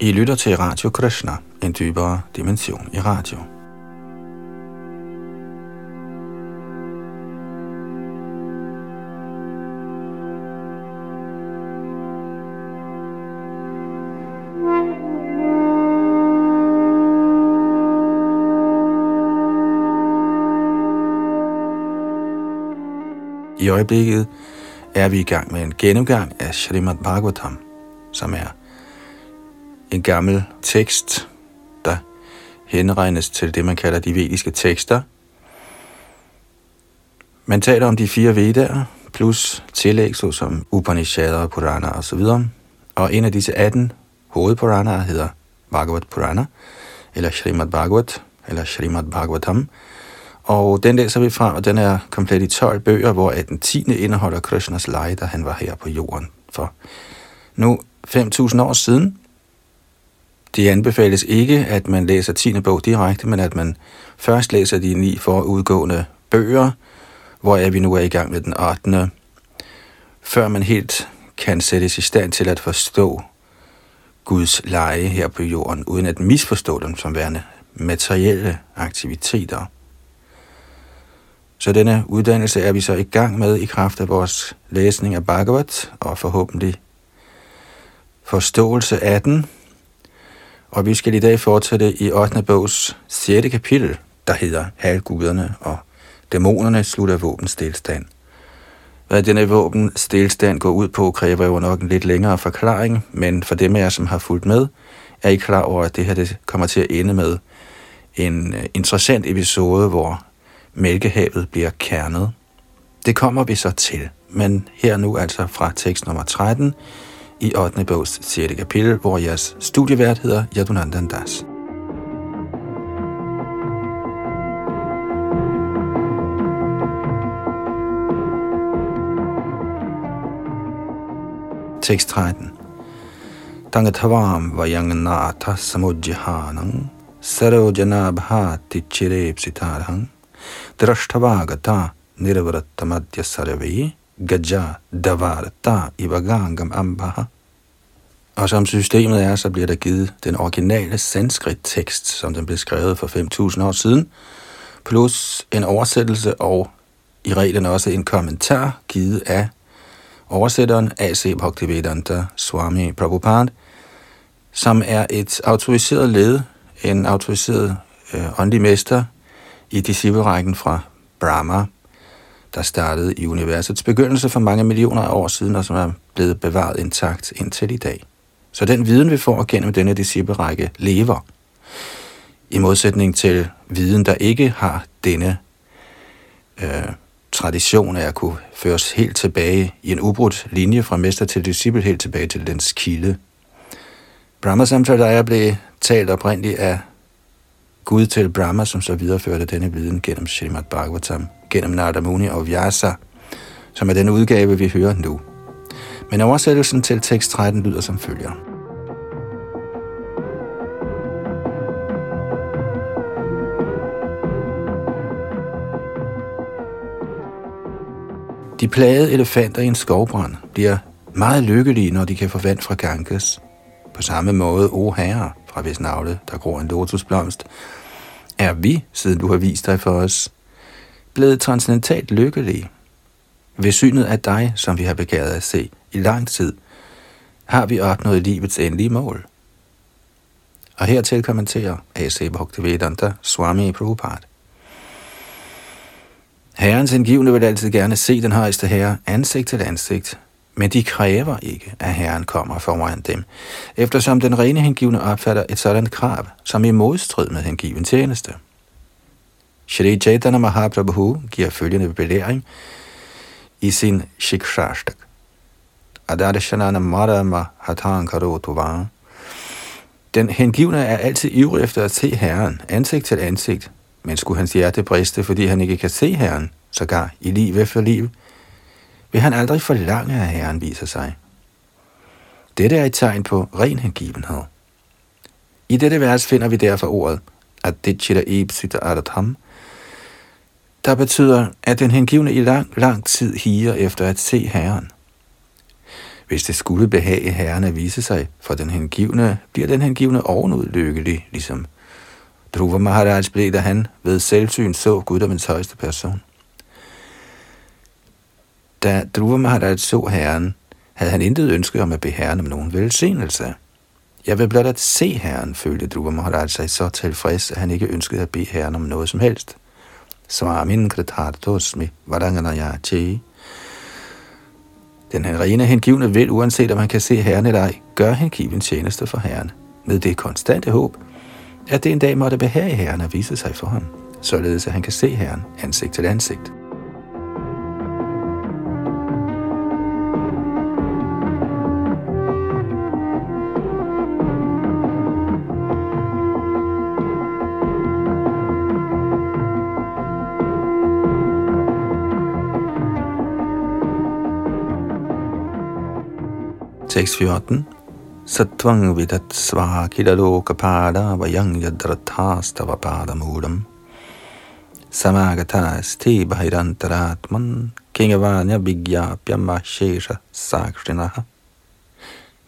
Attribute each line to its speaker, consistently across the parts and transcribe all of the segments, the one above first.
Speaker 1: I lytter til Radio Krishna, en dybere dimension i radio. I øjeblikket er vi i gang med en gennemgang af Srimad Bhagavatam, som er en gammel tekst, der henregnes til det, man kalder de vediske tekster. Man taler om de fire vedaer, plus tillæg, såsom Upanishader, Purana osv. Og en af disse 18 hovedpuranaer hedder Bhagavat Purana, eller Srimad Bhagavat, eller Srimad Bhagavatam. Og den læser vi fra, og den er komplet i 12 bøger, hvor den 10. indeholder Krishnas lege, da han var her på jorden for nu 5.000 år siden. Det anbefales ikke, at man læser 10. bog direkte, men at man først læser de ni forudgående bøger, hvor er vi nu er i gang med den 8. Før man helt kan sættes i stand til at forstå Guds leje her på jorden, uden at misforstå dem som værende materielle aktiviteter. Så denne uddannelse er vi så i gang med i kraft af vores læsning af Bhagavat, og forhåbentlig forståelse af den, og vi skal i dag fortsætte i 8. bogs 6. kapitel, der hedder Halvguderne og dæmonerne slutter våbenstilstand. Hvad denne våbenstilstand går ud på, kræver jo nok en lidt længere forklaring, men for dem af jer, som har fulgt med, er I klar over, at det her det kommer til at ende med en øh, interessant episode, hvor Mælkehavet bliver kernet. Det kommer vi så til, men her nu altså fra tekst nummer 13, i 8. bogs 6. kapitel, hvor jeres studievært hedder Yadunandan Das. Tekst 13. Tangatavam vayangnata samujjihanam sarojana bhati chirepsitarham drashtavagata nirvarattamadya sarvi gaja davarta vagangam ambaha. Og som systemet er, så bliver der givet den originale sanskrit-tekst, som den blev skrevet for 5.000 år siden, plus en oversættelse og i reglen også en kommentar givet af oversætteren A.C. Bhaktivedanta Swami Prabhupada, som er et autoriseret led, en autoriseret øh, åndelig mester i disciplerækken fra Brahma, der startede i universets begyndelse for mange millioner af år siden, og som er blevet bevaret intakt indtil i dag. Så den viden, vi får gennem denne disciplerække, lever. I modsætning til viden, der ikke har denne øh, tradition af at kunne føres helt tilbage i en ubrudt linje fra mester til disciple, helt tilbage til dens kilde. Brahma Samtradaya blev talt oprindeligt af Gud til Brahma, som så videreførte denne viden gennem Srimad Bhagavatam, gennem Narada Muni og Vyasa, som er den udgave, vi hører nu. Men oversættelsen til tekst 13 lyder som følger. De plagede elefanter i en skovbrand bliver meget lykkelige, når de kan få vand fra Ganges. På samme måde, o herre, fra hvis navle, der gror en lotusblomst, er vi, siden du har vist dig for os, blevet transcendentalt lykkelige. Ved synet af dig, som vi har begæret at se i lang tid, har vi opnået livets endelige mål. Og hertil kommenterer A.C. Bhaktivedanta Swami Prabhupada. Herrens indgivende vil altid gerne se den højeste herre ansigt til ansigt, men de kræver ikke, at Herren kommer foran dem, eftersom den rene hengivne opfatter et sådan krav som i modstrid med hengiven tjeneste. Shri Chaitanya Mahaprabhu giver følgende belæring i sin Shikshashtak. Adarshanana Marama Hatankarotuva. Den hengivne er altid ivrig efter at se Herren ansigt til ansigt, men skulle hans hjerte briste, fordi han ikke kan se Herren, sågar i liv efter liv, vil han aldrig forlange, at Herren viser sig. Dette er et tegn på ren hengivenhed. I dette vers finder vi derfor ordet Adichita Ipsita Adatham, der betyder, at den hengivne i lang, lang tid higer efter at se Herren. Hvis det skulle behage Herren at vise sig for den hengivne, bliver den hengivne ovenud lykkelig, ligesom Dhruva Maharaj blev, da han ved selvsyn så guddommens højeste person. Da Dhruva Maharaj så herren, havde han intet ønske om at bede herren om nogen velsignelse. Jeg vil blot at se herren, følte Dhruva Maharaj altså sig så tilfreds, at han ikke ønskede at bede herren om noget som helst. Swamin Kritartosmi Varanganaya Den her rene hengivne vil, uanset om han kan se herren eller ej, gør hengiven tjeneste for herren, med det konstante håb, at det en dag måtte behage herren at vise sig for ham, således at han kan se herren ansigt til ansigt. Tekst 14. Satvang vidat svakida lokapada vayang yadrathastava padamudam. Samagata sti bahirantaratman kingavanya vigyapyama shesha sakrinaha.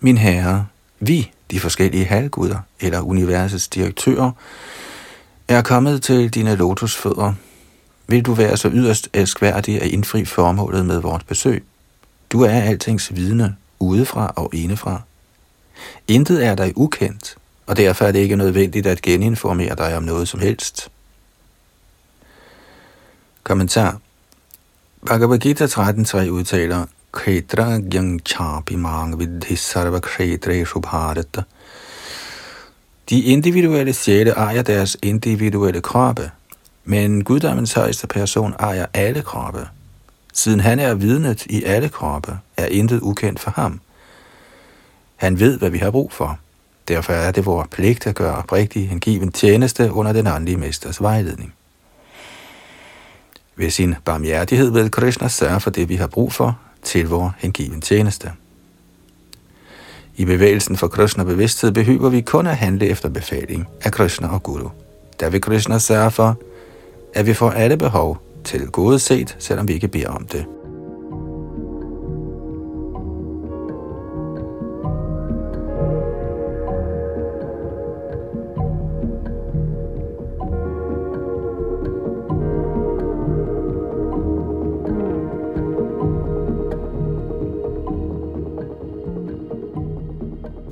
Speaker 1: Min herre, vi, de forskellige halvguder eller universets direktører, er kommet til dine lotusfødder. Vil du være så yderst elskværdig at indfri formålet med vort besøg? Du er altings vidne, udefra og indefra. Intet er dig ukendt, og derfor er det ikke nødvendigt at geninformere dig om noget som helst. Kommentar Bhagavad Gita 13.3 udtaler Kretra gyang chapi mang vidhi sarva kretre shubharata. De individuelle sjæle ejer deres individuelle kroppe, men guddommens højeste person ejer alle kroppe. Siden han er vidnet i alle kroppe, er intet ukendt for ham. Han ved, hvad vi har brug for. Derfor er det vores pligt at gøre oprigtig en given tjeneste under den åndelige mesters vejledning. Ved sin barmhjertighed vil Krishna sørge for det, vi har brug for, til vores hengiven tjeneste. I bevægelsen for Krishna bevidsthed behøver vi kun at handle efter befaling af Krishna og Guru. Der vil Krishna sørge for, at vi får alle behov til gode set, selvom vi ikke beder om det.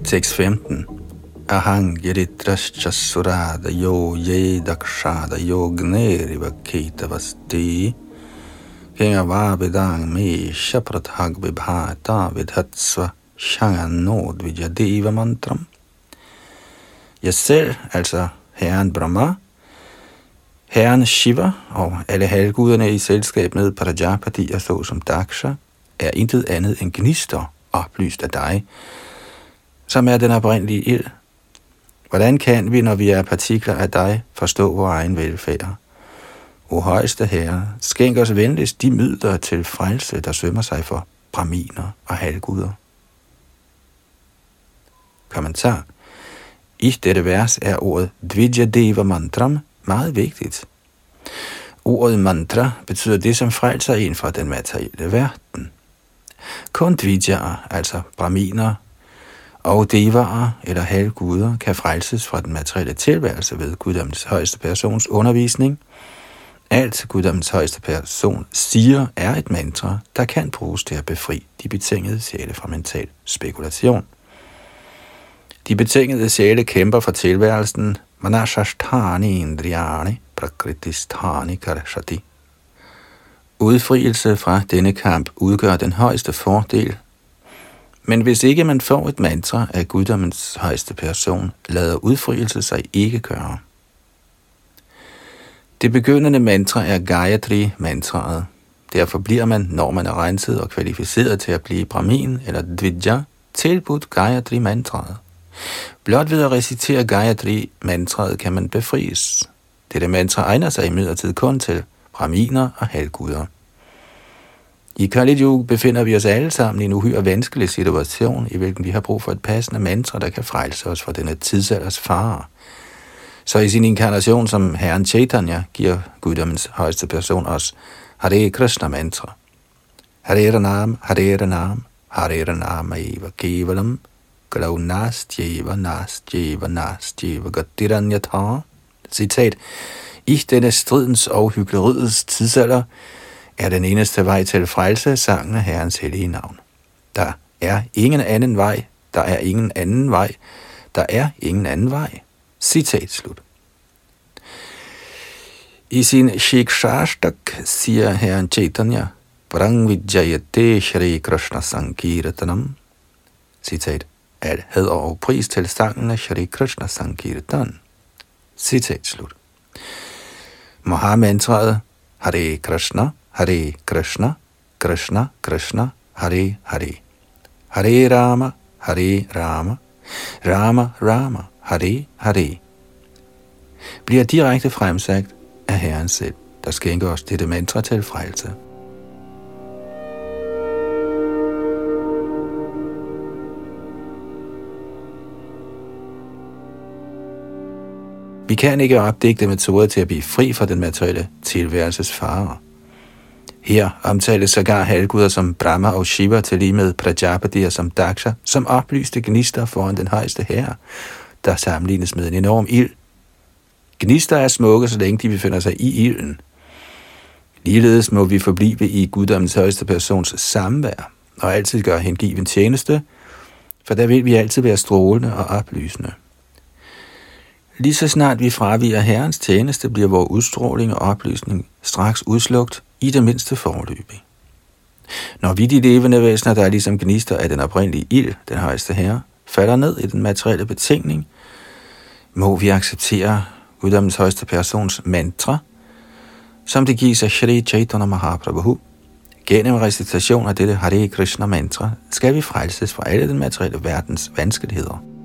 Speaker 1: Tekst 15. Ahang yaritrascha surada yo ye dakshada yo gneriva vasti Kinga vabidang me shaprathag vibhata vidhatsva shanganod vijadiva mantram. Jeg selv, altså Herren Brahma, Herren Shiva og alle halvguderne i selskab med Prajapati såsom Daksha, er intet andet end gnister oplyst af dig, som er den oprindelige ild. Hvordan kan vi, når vi er partikler af dig, forstå vores egen velfærd? O højeste herre, skænk os venligst de midler til frelse, der sømmer sig for braminer og halvguder. Kommentar. I dette vers er ordet Dvijadeva Mantram meget vigtigt. Ordet mantra betyder det, som frelser en fra den materielle verden. Kun dvijaer, altså braminer og devarer eller halvguder kan frelses fra den materielle tilværelse ved guddommens højeste persons undervisning. Alt guddommens højeste person siger er et mantra, der kan bruges til at befri de betingede sjæle fra mental spekulation. De betingede sjæle kæmper for tilværelsen Manashashtani Indriyani Prakritistani Karashati. Udfrielse fra denne kamp udgør den højeste fordel men hvis ikke man får et mantra af guddommens højeste person, lader udfrielse sig ikke gøre. Det begyndende mantra er Gayatri-mantraet. Derfor bliver man, når man er renset og kvalificeret til at blive Brahmin eller Dvidja, tilbudt Gayatri-mantraet. Blot ved at recitere Gayatri-mantraet kan man befries. Dette mantra egner sig imidlertid kun til Brahminer og halvguder. I Kali befinder vi os alle sammen i en uhyre vanskelig situation, i hvilken vi har brug for et passende mantra, der kan frelse os fra denne tidsalders fare. Så i sin inkarnation som Herren Chaitanya giver guddommens højeste person os Hare Krishna mantra. Hare Ranam, Hare Ranam, Hare Ranam Eva Kevalam Galau Nastjeva Nastjeva Nastjeva Gatiranyatha. Citat. I denne stridens og hyggeleriets tidsalder er den eneste vej til frelse sangen af Herrens hellige navn. Der er ingen anden vej, der er ingen anden vej, der er ingen anden vej. Citat slut. I sin Shikshashtak siger herren Chaitanya, Prang Vijayate Shri Krishna Sankirtanam, citat, at had og pris til sangen af Shri Krishna Sankirtan, citat slut. Mahamantraet Hare Krishna, Hare Krishna, Krishna Krishna, Hare Hare. Hare Rama, Hare Rama, Rama Rama, Hare Hare. Bliver direkte fremsagt af Herren selv, der skænker os dette mantra til frelse. Vi kan ikke opdægte metoder til at blive fri fra den materielle tilværelses farer. Her omtales sågar halvguder som Brahma og Shiva til lige med Prajapati og som Daksha, som oplyste gnister foran den højeste herre, der sammenlignes med en enorm ild. Gnister er smukke, så længe de befinder sig i ilden. Ligeledes må vi forblive i guddommens højeste persons samvær, og altid gøre hengiven tjeneste, for der vil vi altid være strålende og oplysende. Lige så snart vi fraviger Herrens tjeneste, bliver vores udstråling og oplysning straks udslugt i det mindste forløbig. Når vi de levende væsener, der er ligesom gnister af den oprindelige ild, den højeste herre, falder ned i den materielle betingning, må vi acceptere guddommens højeste persons mantra, som det gives af Shri Chaitanya Mahaprabhu. Gennem recitation af dette Hare Krishna mantra skal vi frelses fra alle den materielle verdens vanskeligheder.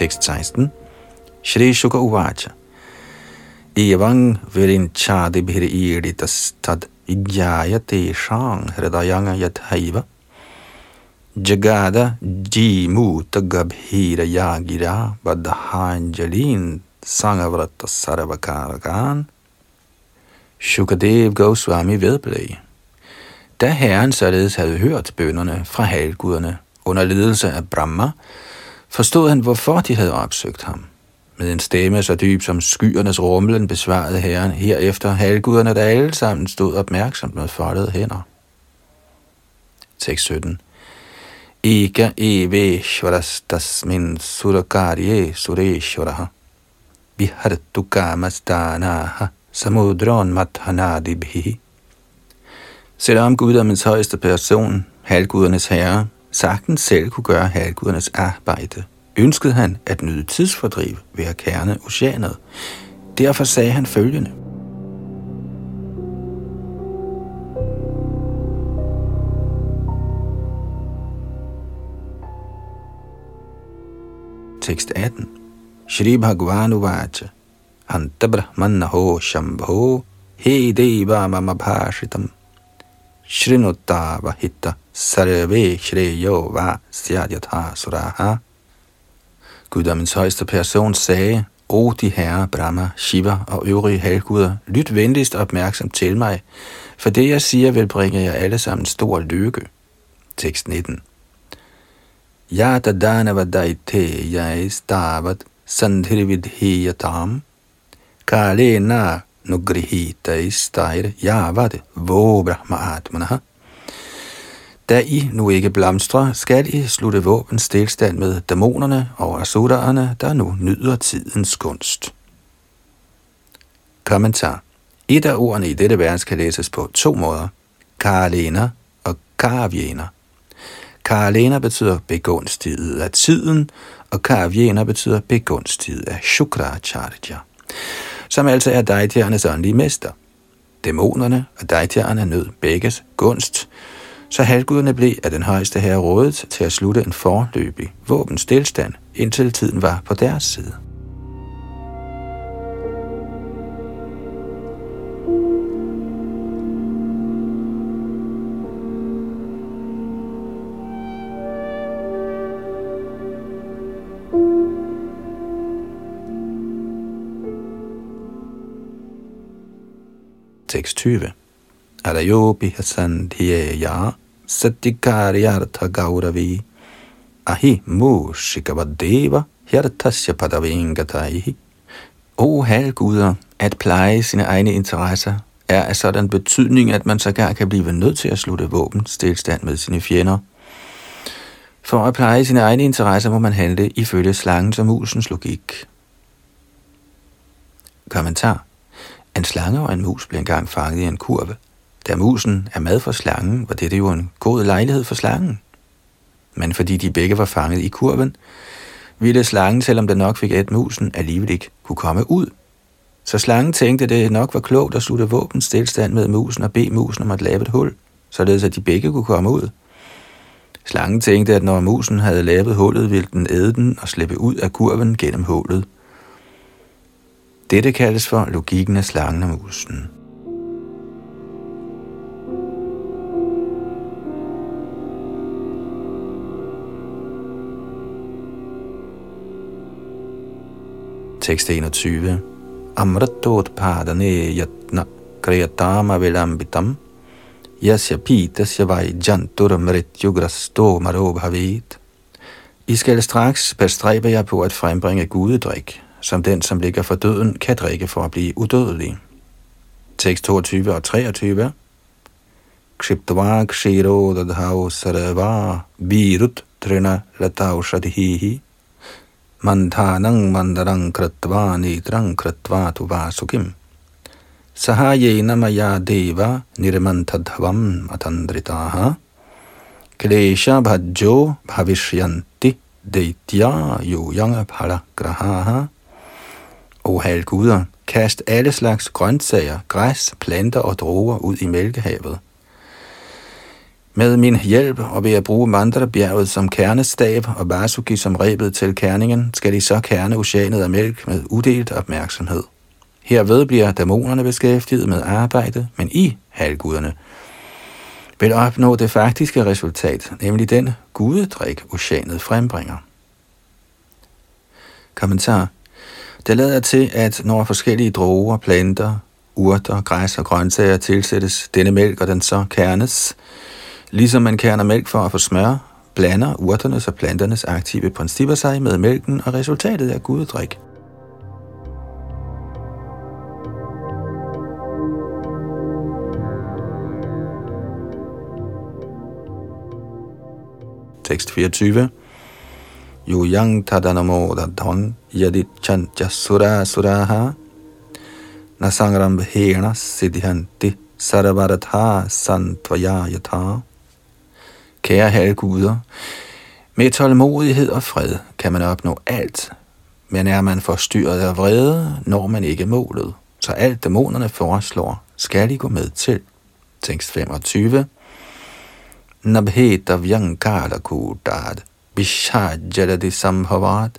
Speaker 1: Tekst 16. Shri Shuka Uvacha. Evang virinchadibhir iritas tad vidyayate shang hridayanga yathaiva. Jagada jimuta gabhira yagira badhanjalin sangavrata sarvakaragan. Shukadev Goswami vedblæg. Da herren således havde hørt bønderne fra halvguderne under ledelse af Brahma, forstod han, hvorfor de havde opsøgt ham. Med en stemme så dyb som skyernes rumlen besvarede herren herefter halvguderne, der alle sammen stod opmærksomt med foldede hænder. Tekst 17 Eka eve tasmin surakarye sureshvaraha vihartu kamastanaha samudron mathanadibhi. Selvom guddommens højeste person, halvgudernes herre, sagtens selv kunne gøre halvgudernes arbejde, ønskede han at nyde tidsfordriv ved at kerne oceanet. Derfor sagde han følgende. Tekst 18. Shri Bhagavan Uvacha Antabrahmanaho Shambho He Deva Mama Bhashitam Shrinutta Vahita Sarve Shreyo Va Syadhyatha Suraha. Guddommens højeste person sagde, O de herrer Brahma, Shiva og øvrige halvguder, lyt venligst opmærksom til mig, for det jeg siger vil bringe jer alle sammen stor lykke. Tekst 19. Yata danava daite yai stavat sandhirvidhiyatam kalena nugrihita istair yavat vo brahma atmanaha da I nu ikke blomstrer, skal I slutte våbens stilstand med dæmonerne og asuraerne, der nu nyder tidens kunst. Kommentar. Et af ordene i dette vers kan læses på to måder. Karalena og karaviener. Karalena betyder begunstiget af tiden, og karaviener betyder begunstiget af Shukracharya, som altså er Daityaernes åndelige mester. Dæmonerne og Daityaerne nød begges gunst, så halvguderne blev af den højeste herre rådet til at slutte en forløbig våbenstilstand, indtil tiden var på deres side. Tekst 20. Arayopi Hassan Dhiya satikaryartha gauravi ahi mushikavadeva hjertasya padavengataihi. O halvguder, at pleje sine egne interesser er af sådan betydning, at man sågar kan blive nødt til at slutte våben stilstand med sine fjender. For at pleje sine egne interesser må man handle ifølge slangen som musens logik. Kommentar. En slange og en mus blev engang fanget i en kurve. Da musen er mad for slangen, var det jo en god lejlighed for slangen. Men fordi de begge var fanget i kurven, ville slangen, selvom den nok fik et musen, alligevel ikke kunne komme ud. Så slangen tænkte, at det nok var klogt at slutte våbens stillstand med musen og bede musen om at lave et hul, således at de begge kunne komme ud. Slangen tænkte, at når musen havde lavet hullet, ville den æde den og slippe ud af kurven gennem hullet. Dette kaldes for logikken af slangen og musen. Tekst 21. Amratotpadane yatna kriyatama vilambitam yasya pitasya vajjantur mrityugrasto maro bhavet. I skal straks bestræbe jer på at frembringe gudedrik, som den, som ligger for døden, kan drikke for at blive udødelig. Tekst 22 og 23. Kshiptva kshiro dadhav sarva virut trina latau Mandhanang mandarang kratva nidrang kratva tuva sukim. Sahayena maya deva nirmantadhavam atandritaha. Klesha bhajjo bhavishyanti deitya yuyanga paragrahaha. O halguder, kast alle slags grøntsager, græs, planter og droger ud i mælkehavet. Med min hjælp og ved at bruge Mandrabjerget som kernestab og Vasuki som rebet til kerningen, skal de så kerne oceanet af mælk med uddelt opmærksomhed. Herved bliver dæmonerne beskæftiget med arbejde, men I, halvguderne, vil opnå det faktiske resultat, nemlig den gudedrik, oceanet frembringer. Kommentar. Det lader til, at når forskellige droger, planter, urter, græs og grøntsager tilsættes denne mælk, og den så kernes, Ligesom man kerner mælk for at få smør, blander urternes og planternes aktive principper sig med mælken, og resultatet er gudedrik. Tekst 24. Yu yang tadanamo dadhon yadit chancha sura suraha nasangram bhena siddhanti sarvaratha santvaya yatha Kære halvguder, med tålmodighed og fred kan man opnå alt, men er man forstyrret af vrede, når man ikke målet. Så alt dæmonerne foreslår, skal I gå med til. Tekst 25. Nabheta vyankala kudad, vishajadadi sambhavat,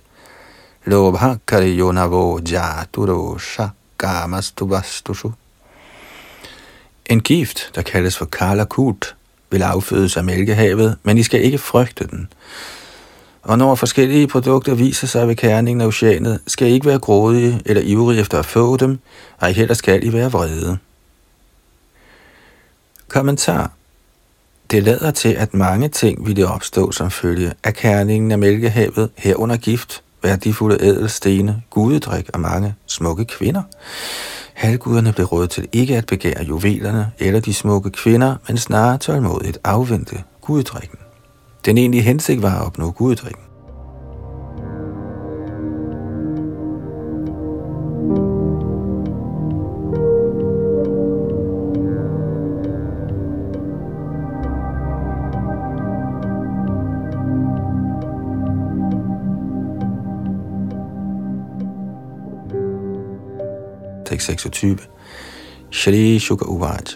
Speaker 1: yonavo jaturo shakamastu vastushu. En gift, der kaldes for Kala Kalakut, vil affødes af mælkehavet, men I skal ikke frygte den. Og når forskellige produkter viser sig ved kærningen af oceanet, skal I ikke være grådige eller ivrige efter at få dem, og I heller skal I være vrede. Kommentar. Det lader til, at mange ting ville opstå som følge af kærningen af mælkehavet, herunder gift, værdifulde ædelstene, gudedrik og mange smukke kvinder. Halvguderne blev rådet til ikke at begære juvelerne eller de smukke kvinder, men snarere tålmodigt afvente guddrikken. Den egentlige hensigt var at opnå guddrikken. 26. Shri Shuka Uvaj.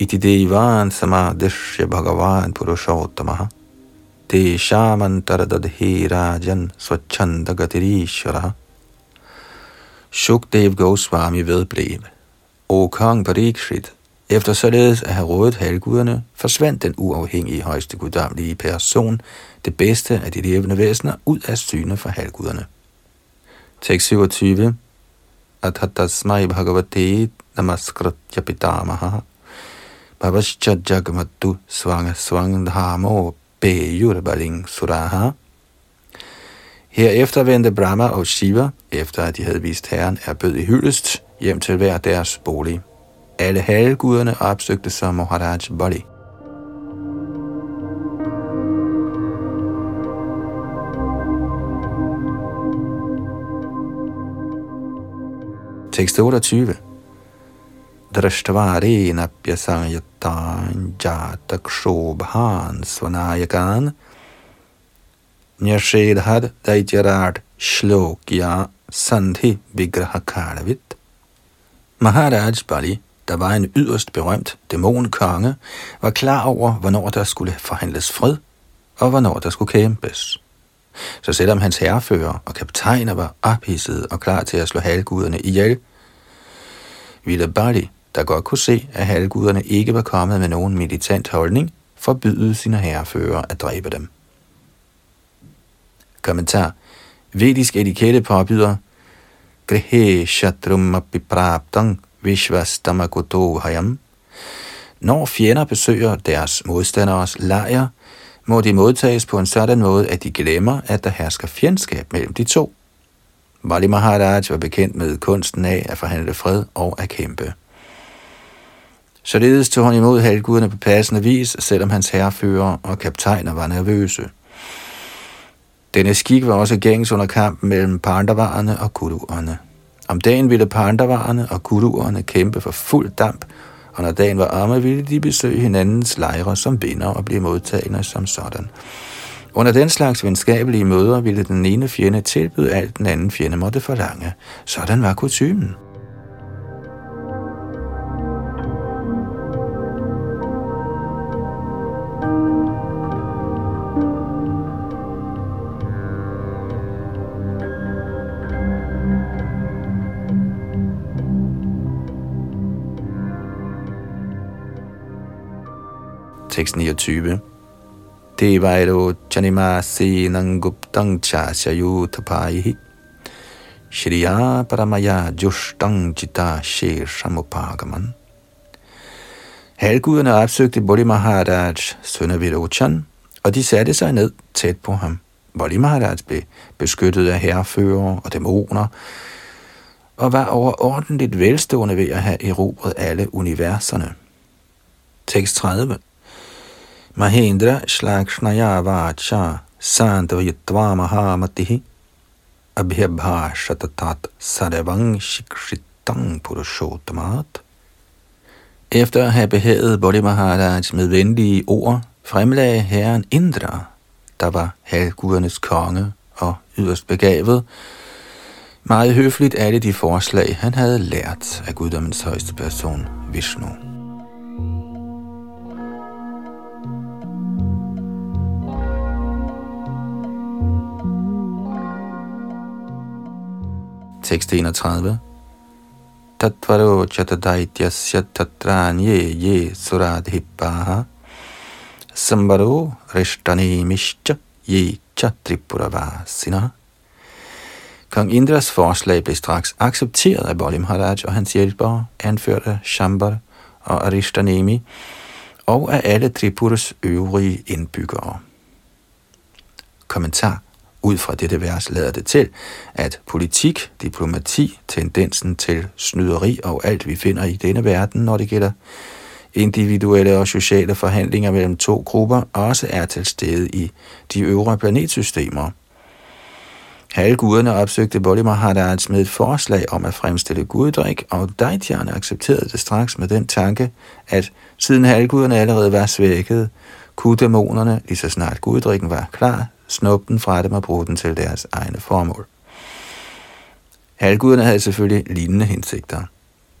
Speaker 1: Iti devan samadishya bhagavan purushottamaha. Te shamantaradadhi rajan svachanda gatirishvara. Shukdev Goswami vedblev. O kong Parikshit, efter således at have rådet halvguderne, forsvandt den uafhængige højeste guddommelige person, det bedste af de levende væsener, ud af syne for halvguderne. Tekst 27 अथ तस्मै भगवते namaskritya pitamaha bhavascha jagamattu svanga svangdhamo bejurbaling suraha. Herefter vendte Brahma og Shiva, efter at de havde vist herren bød i hyldest, hjem til hver deres bolig. Alle halvguderne opsøgte så Maharaj Bali. Tekst 28. Drashtavarena pyasanyataan jatakshobhan svanayakan nyashedhad daityarat shlokya sandhi vigrahakarvit. Maharaj Bali, der var en yderst berømt dæmonkonge, var klar over, hvornår der skulle forhandles fred, og hvornår der skulle kæmpes. Så selvom hans herrefører og kaptajner var ophidsede og klar til at slå halvguderne ihjel, ville Bali, der godt kunne se, at halvguderne ikke var kommet med nogen militant holdning, forbyde sine herrefører at dræbe dem. Kommentar. Vedisk etikette påbyder Grehe Shatrum Apipraptang Vishvastamakuto Hayam. Når fjender besøger deres modstanderes lejr, må de modtages på en sådan måde, at de glemmer, at der hersker fjendskab mellem de to. Bali Maharaj var bekendt med kunsten af at forhandle fred og at kæmpe. Således tog han imod halvguderne på passende vis, selvom hans herrefører og kaptajner var nervøse. Denne skik var også gængs under kampen mellem Pandavarerne og Kuruerne. Om dagen ville Pandavarerne og Kuruerne kæmpe for fuld damp, og når dagen var omme, ville de besøge hinandens lejre som vinder og blive modtagende som sådan. Under den slags venskabelige møder ville den ene fjende tilbyde alt den anden fjende måtte forlange. Sådan var kutumen. Tekst 29. Devairo chanimasi nanguptang cha sayutapaihi Shriya paramaya justang jita sheshamupagaman. Halvguderne opsøgte Bodhi Maharaj, søn af Virochan, og de satte sig ned tæt på ham. Bodhi Maharaj blev beskyttet af herrefører og dæmoner, og var overordentligt velstående ved at have erobret alle universerne. Tekst 30 Mahendra Shlakshnaya Vacha Sandvayitva Mahamatihi Abhyabhashatatat Sarvang Shikshitang Purushottamat Efter at have behaget Bodhi Maharaj med venlige ord, fremlagde herren Indra, der var halvgudernes konge og yderst begavet, meget høfligt alle de forslag, han havde lært af guddommens højeste person, Vishnu. Tekst 31. Tatvaro chatadaityasya tatranye ye suradhipaha sambaro rishtani mischa ye chatripuravasina. Kong Indras forslag blev straks accepteret af Bali Maharaj og hans hjælpere, anførte Shambar og Arishtanemi, og af alle Tripuras øvrige indbyggere. Kommentar ud fra dette vers lader det til, at politik, diplomati, tendensen til snyderi og alt vi finder i denne verden, når det gælder individuelle og sociale forhandlinger mellem to grupper, også er til stede i de øvre planetsystemer. Halvguderne opsøgte Bodhi Maharaj med et forslag om at fremstille guddrik, og Daitjerne accepterede det straks med den tanke, at siden halvguderne allerede var svækket, kunne dæmonerne, lige så snart guddrikken var klar, snuppe den fra dem og bruge den til deres egne formål. Halvguderne havde selvfølgelig lignende hensigter.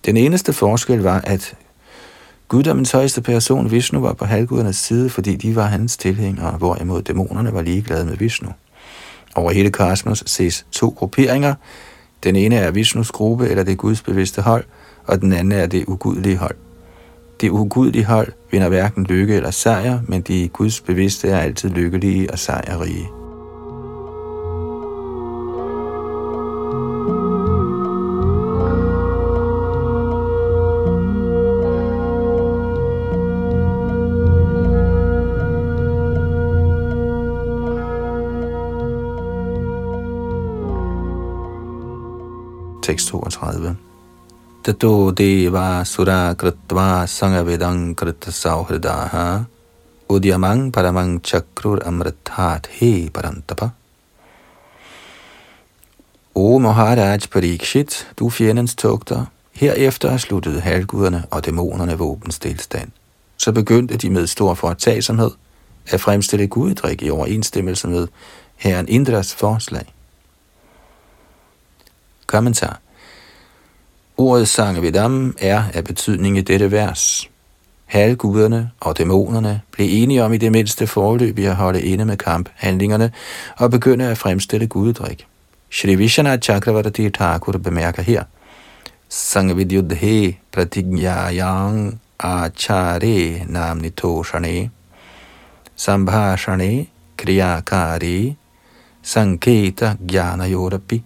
Speaker 1: Den eneste forskel var, at guddommens højeste person, Vishnu, var på halvgudernes side, fordi de var hans tilhængere, hvorimod dæmonerne var ligeglade med Vishnu. Over hele kosmos ses to grupperinger. Den ene er Vishnus gruppe, eller det gudsbevidste hold, og den anden er det ugudelige hold. Det ugudelige hold vinder hverken lykke eller sejr, men de Guds bevidste er altid lykkelige og sejrrige. Tekst 32. ततो देवासुरा कृत्वा kritva कृतसौहृदाः उद्यमं परमं udyamang हे chakrur parantapa. O Maharaj Parikshit, du fjendens tugter, herefter sluttede halvguderne og dæmonerne våbenstilstand. Så begyndte de med stor foretagsomhed at fremstille guddrik i overensstemmelse med herren Indras forslag. Kommentar. Ordet Sangevidam er af betydning i dette vers. Halvguderne og dæmonerne blev enige om i det mindste forløb at holde inde med kamphandlingerne og begynde at fremstille gudedrik. Shri Vishana Chakravarti Thakur bemærker her, Sangavidyudhe pratigyayang achare namnitoshane sambhashane kriyakari sanketa Gyanayorapi.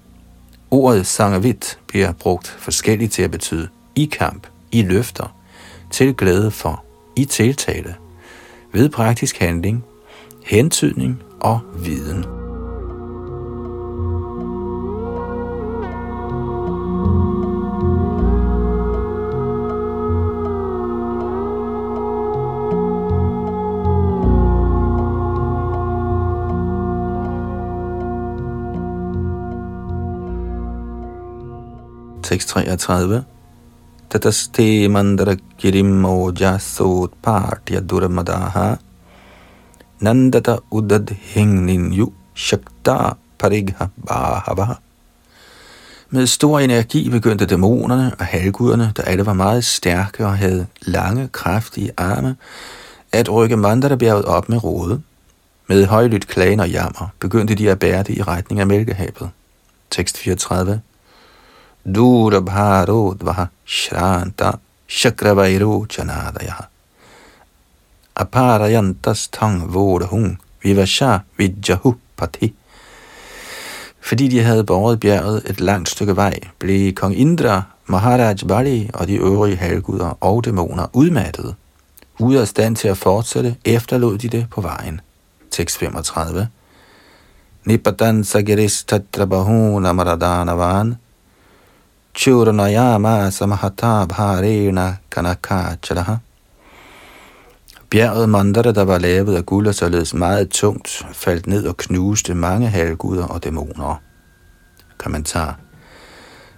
Speaker 1: Ordet sangavit bliver brugt forskelligt til at betyde i kamp, i løfter, til glæde for, i tiltale, ved praktisk handling, hentydning og viden. 633. Tataste mandara kirimo jasot partya duramadaha nandata udad hingninju shakta parigha bahava. Med stor energi begyndte dæmonerne og halvguderne, der alle var meget stærke og havde lange, kraftige arme, at rykke Mandarabjerget op med rådet. Med højlydt klagen og jammer begyndte de at bære det i retning af Mælkehavet. Tekst 34 दूरभारोद्वः श्रान्त शक्रवैरोचनादयः aparayantastang vodahung vivasha vidjahu pati. Fordi de havde båret bjerget et langt stykke vej, blev kong Indra, Maharaj Bali og de øvrige halvguder og dæmoner udmattede. Ude af stand til at fortsætte, efterlod de det på vejen. Tekst 35. Nipadan sagiris tatrabahuna maradanavan Churanayama samahata bharena kanakachalaha. Bjerget Mandara, der var lavet af guld og således meget tungt, faldt ned og knuste mange halvguder og dæmoner. Kommentar.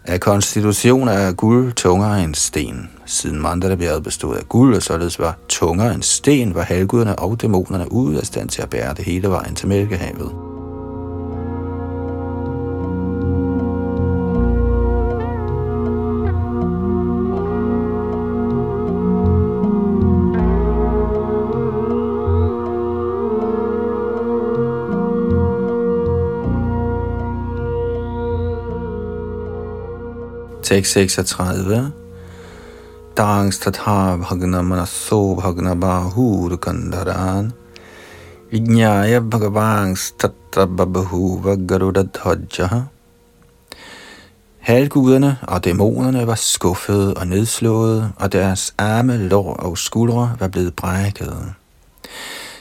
Speaker 1: Af konstitution er guld tungere end sten. Siden Mandara-bjerget bestod af guld og således var tungere end sten, var halvguderne og dæmonerne ude af stand til at bære det hele vejen til Mælkehavet. Tekst 36. Dangs tatha bhagna manaso bhagna bahur kandaran. Vijnaya bhagavangs tatra babahu vagarudadhajja. Halvguderne og dæmonerne var skuffede og nedslåede, og deres arme, lår og skuldre var blevet brækket.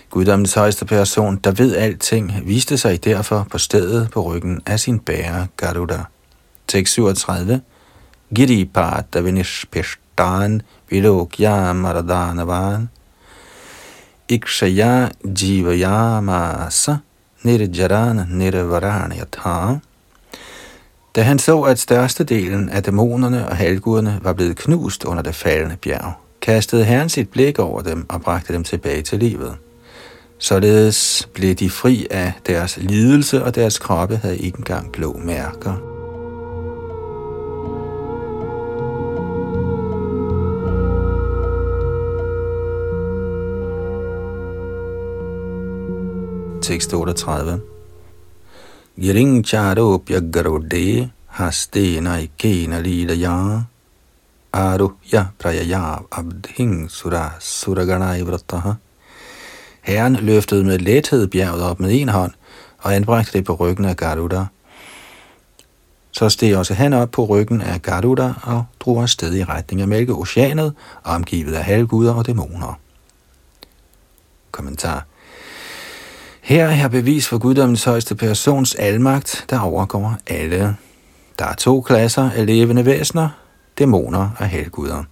Speaker 1: Guddommens højeste person, der ved alting, viste sig derfor på stedet på ryggen af sin bærer Garuda. Tekst 37 Giripata vinishpishtan vilokya maradanavan ikshaya jivayamasa nirjaran nirvaranyatha. Da han så, at størstedelen af dæmonerne og halvguderne var blevet knust under det faldende bjerg, kastede herren sit blik over dem og bragte dem tilbage til livet. Således blev de fri af deres lidelse, og deres kroppe havde ikke engang blå mærker. Tekst 38. Giring charopya garode hastena ikena lidaya aruhya prayaya abdhing sura suragana vrataha. Herren løftede med lethed bjerget op med en hånd og anbragte det på ryggen af Garuda. Så steg også han op på ryggen af Garuda og drog afsted i retning af Mælkeoceanet, omgivet af halvguder og dæmoner. Kommentar her er bevis for guddommens højeste persons almagt, der overgår alle. Der er to klasser af levende væsener, dæmoner og helguder.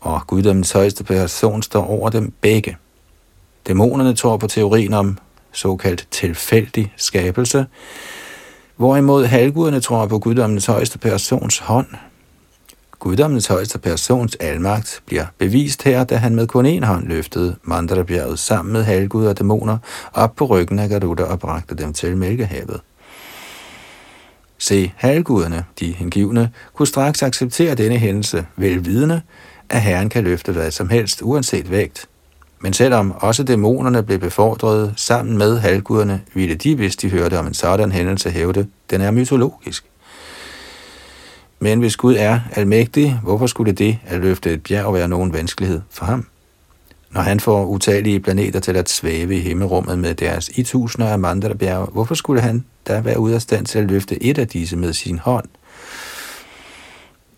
Speaker 1: Og guddommens højeste person står over dem begge. Dæmonerne tror på teorien om såkaldt tilfældig skabelse, hvorimod halvguderne tror på guddommens højeste persons hånd. Guddommens højeste persons almagt bliver bevist her, da han med kun en hånd løftede Mandrabjerget sammen med halvgud og dæmoner op på ryggen af Garuda og bragte dem til Mælkehavet. Se, halvguderne, de hengivne, kunne straks acceptere denne hændelse, velvidende, at Herren kan løfte hvad som helst, uanset vægt. Men selvom også dæmonerne blev befordret sammen med halvguderne, ville de, hvis de hørte om en sådan hændelse, hævde, den er mytologisk. Men hvis Gud er almægtig, hvorfor skulle det at løfte et bjerg være nogen vanskelighed for ham? Når han får utallige planeter til at svæve i himmelrummet med deres i tusinder af mandalbjerge, hvorfor skulle han da være ude af stand til at løfte et af disse med sin hånd?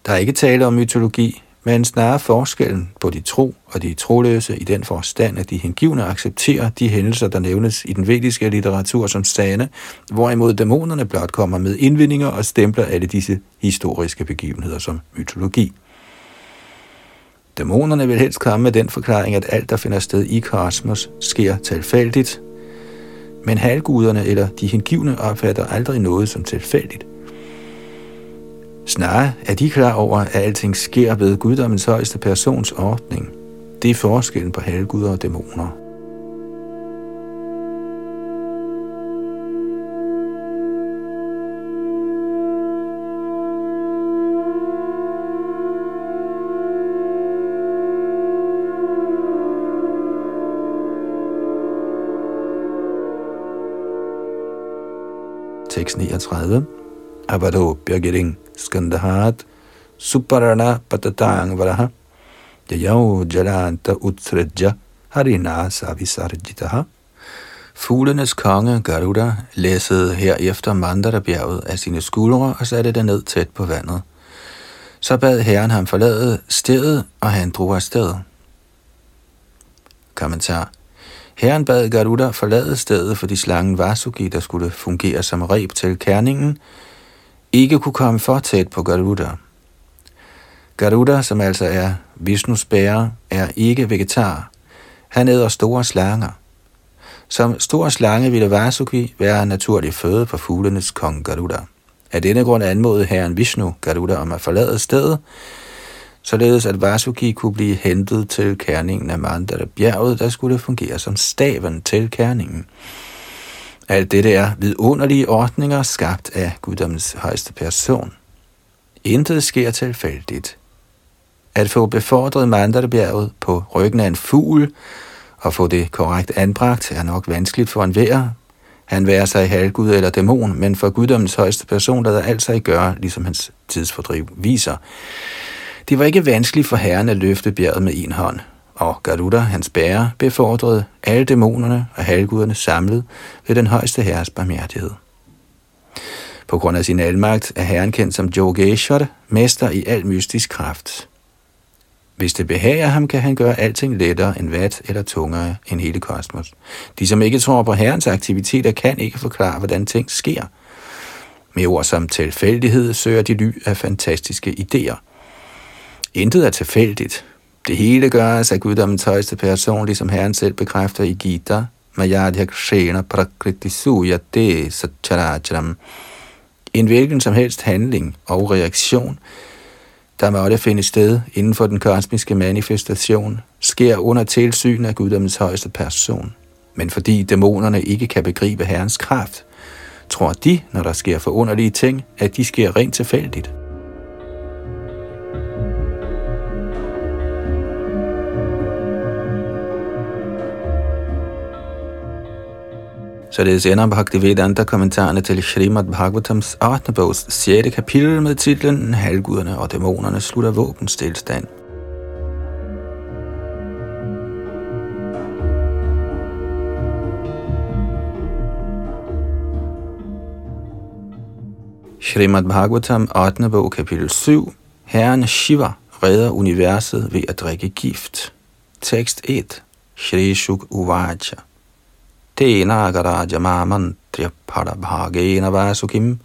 Speaker 1: Der er ikke tale om mytologi, men snarere forskellen på de tro og de troløse i den forstand, at de hengivne accepterer de hændelser, der nævnes i den vediske litteratur som sande, hvorimod dæmonerne blot kommer med indvindinger og stempler alle disse historiske begivenheder som mytologi. Dæmonerne vil helst komme med den forklaring, at alt, der finder sted i kosmos, sker tilfældigt, men halvguderne eller de hengivne opfatter aldrig noget som tilfældigt. Snarere er de klar over, at alting sker ved guddommens højeste persons ordning. Det er forskellen på halvguder og dæmoner. Tekst 39. Abado Birgitting. Skandahat Suparana Patatang Varaha jayau Jalanta Utsraja Harina Savisarjitaha Fuglenes konge Garuda læssede herefter Mandara-bjerget af sine skuldre og satte det ned tæt på vandet. Så bad herren ham forlade stedet, og han drog afsted. Kommentar Herren bad Garuda forlade stedet, fordi slangen Vasuki, der skulle fungere som reb til kærningen, ikke kunne komme for tæt på Garuda. Garuda, som altså er Vishnus bærer, er ikke vegetar. Han æder store slanger. Som stor slange ville Vasuki være naturlig føde for fuglenes kong Garuda. Af denne grund anmodede herren Vishnu Garuda om at forlade stedet, således at Vasuki kunne blive hentet til kærningen af Mandala bjerget, der skulle fungere som staven til kærningen. Alt dette er vidunderlige ordninger skabt af guddommens højeste person. Intet sker tilfældigt. At få befordret Mandatabjerget på ryggen af en fugl og få det korrekt anbragt er nok vanskeligt for en vær. Han værer sig halvgud eller dæmon, men for guddommens højeste person lader alt sig gøre, ligesom hans tidsfordriv viser. Det var ikke vanskeligt for herren at løfte bjerget med en hånd, og Garuda, hans bærer, befordrede alle dæmonerne og halvguderne samlet ved den højeste herres barmhjertighed. På grund af sin almagt er herren kendt som Yogeshwar, mester i al mystisk kraft. Hvis det behager ham, kan han gøre alting lettere end vat eller tungere end hele kosmos. De, som ikke tror på herrens aktiviteter, kan ikke forklare, hvordan ting sker. Med ord som tilfældighed søger de ly af fantastiske idéer – Intet er tilfældigt. Det hele gøres af guddommens højeste person, ligesom Herren selv bekræfter i Gita. Mayadhya Kshena Prakriti Suyate Satcharacharam. En hvilken som helst handling og reaktion, der måtte finde sted inden for den kosmiske manifestation, sker under tilsyn af guddommens højeste person. Men fordi dæmonerne ikke kan begribe Herrens kraft, tror de, når der sker forunderlige ting, at de sker rent tilfældigt. Således ender Bhaktivedanta kommentarerne til Srimad Bhagavatams 8. bogs 6. kapitel med titlen Halvguderne og dæmonerne slutter våbenstilstand. Srimad Bhagavatam 8. bog kapitel 7 Herren Shiva redder universet ved at drikke gift. Tekst 1 Shri Shuk Uvaja Tena agaraja mamantriya parabhagena vasukim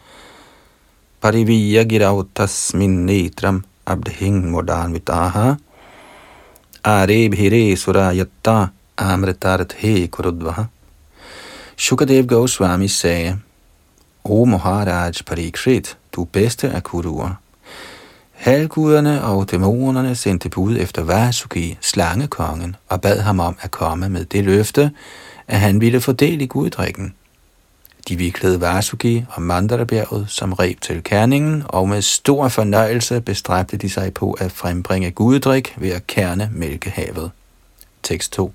Speaker 1: pariviya girautasmin netram abdhing modanvitaha are bhire surayatta amritart he kurudvaha. Shukadev Goswami sagde, O Maharaj Parikshit, du bedste af kuruer. Halvguderne og dæmonerne sendte bud efter Vasuki, slangekongen, og bad ham om at komme med det løfte, at han ville fordele guddrikken. De viklede Vasuki og Mandarabjerget som reb til kerningen, og med stor fornøjelse bestræbte de sig på at frembringe guddrik ved at kerne mælkehavet. Tekst 2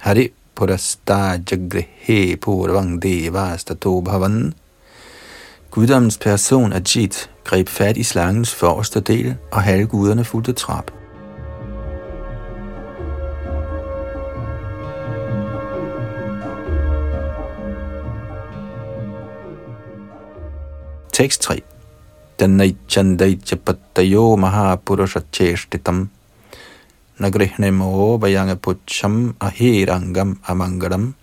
Speaker 1: Hari purastajagrihe purvang devastato bhavan Guddommens person Ajit greb fat i slangens forreste del, og halvguderne fulgte trap. Tekst 3. Danaichandaichapattayo mahapurusacheshtitam nagrihnemo vayangapucham ahirangam amangalam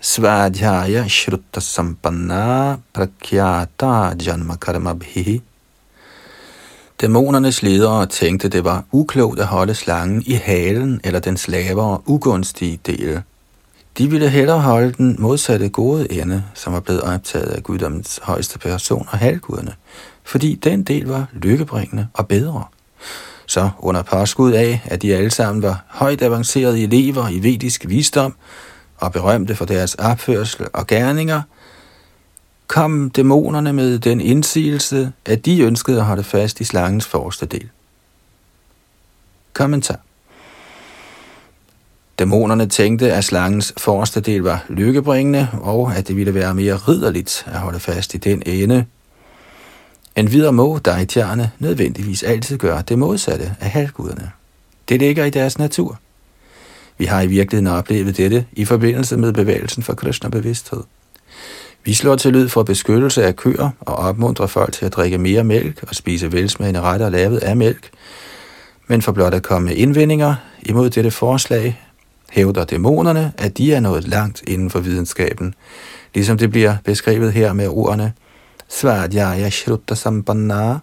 Speaker 1: svadhyaya shrutta sampanna prakyata janma karmabhi. Dæmonernes ledere tænkte, det var uklogt at holde slangen i halen eller dens lavere, ugunstige del. De ville hellere holde den modsatte gode ende, som var blevet optaget af guddommens højeste person og halvguderne, fordi den del var lykkebringende og bedre. Så under påskud af, at de alle sammen var højt avancerede elever i vedisk visdom og berømte for deres opførsel og gerninger, kom dæmonerne med den indsigelse, at de ønskede at holde fast i slangens forreste del. Kommentar Dæmonerne tænkte, at slangens forreste del var lykkebringende, og at det ville være mere ridderligt at holde fast i den ende. En videre må dejtjerne nødvendigvis altid gøre det modsatte af halvguderne. Det ligger i deres natur. Vi har i virkeligheden oplevet dette i forbindelse med bevægelsen for Krishna-bevidsthed. Vi slår til lyd for beskyttelse af køer og opmuntrer folk til at drikke mere mælk og spise velsmagende retter lavet af mælk. Men for blot at komme med indvendinger imod dette forslag, hævder dæmonerne, at de er nået langt inden for videnskaben, ligesom det bliver beskrevet her med ordene Svadhyaya Shrutta Sampanna.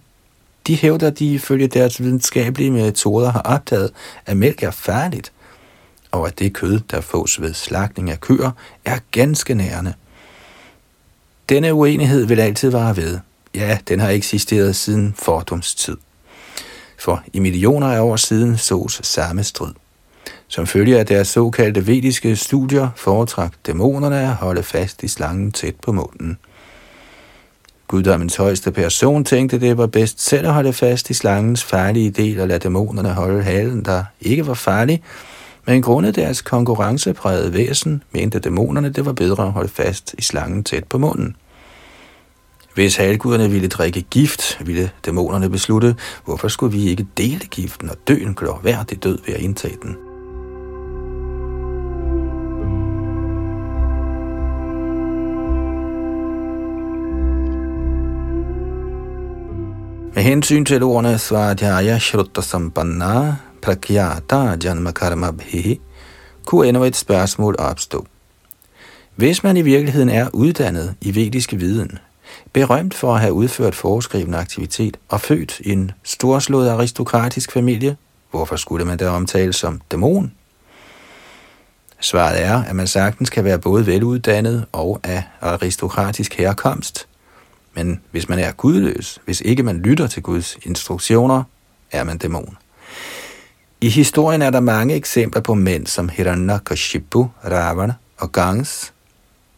Speaker 1: De hævder, at de ifølge deres videnskabelige metoder har opdaget, at mælk er færdigt, og at det kød, der fås ved slagtning af køer, er ganske nærende. Denne uenighed vil altid vare ved. Ja, den har eksisteret siden fordomstid. For i millioner af år siden sås samme strid. Som følge af deres såkaldte vediske studier foretrak dæmonerne at holde fast i slangen tæt på munden. Guddommens højeste person tænkte, det var bedst selv at holde fast i slangens farlige del og lade dæmonerne holde halen, der ikke var farlig, men grundet deres konkurrenceprægede væsen, mente dæmonerne, det var bedre at holde fast i slangen tæt på munden. Hvis halguderne ville drikke gift, ville dæmonerne beslutte, hvorfor skulle vi ikke dele giften og dø en glorværdig død ved at indtage den. Hensyn til ordene Svadhyaya Shrutta Sampanna Prakyata Janma Karma Bhi, kunne endnu et spørgsmål opstå. Hvis man i virkeligheden er uddannet i vediske viden, berømt for at have udført foreskrivende aktivitet og født i en storslået aristokratisk familie, hvorfor skulle man da omtales som dæmon? Svaret er, at man sagtens kan være både veluddannet og af aristokratisk herkomst – men hvis man er gudløs, hvis ikke man lytter til Guds instruktioner, er man dæmon. I historien er der mange eksempler på mænd som Hiranyakashipu, Ravana og Gangs,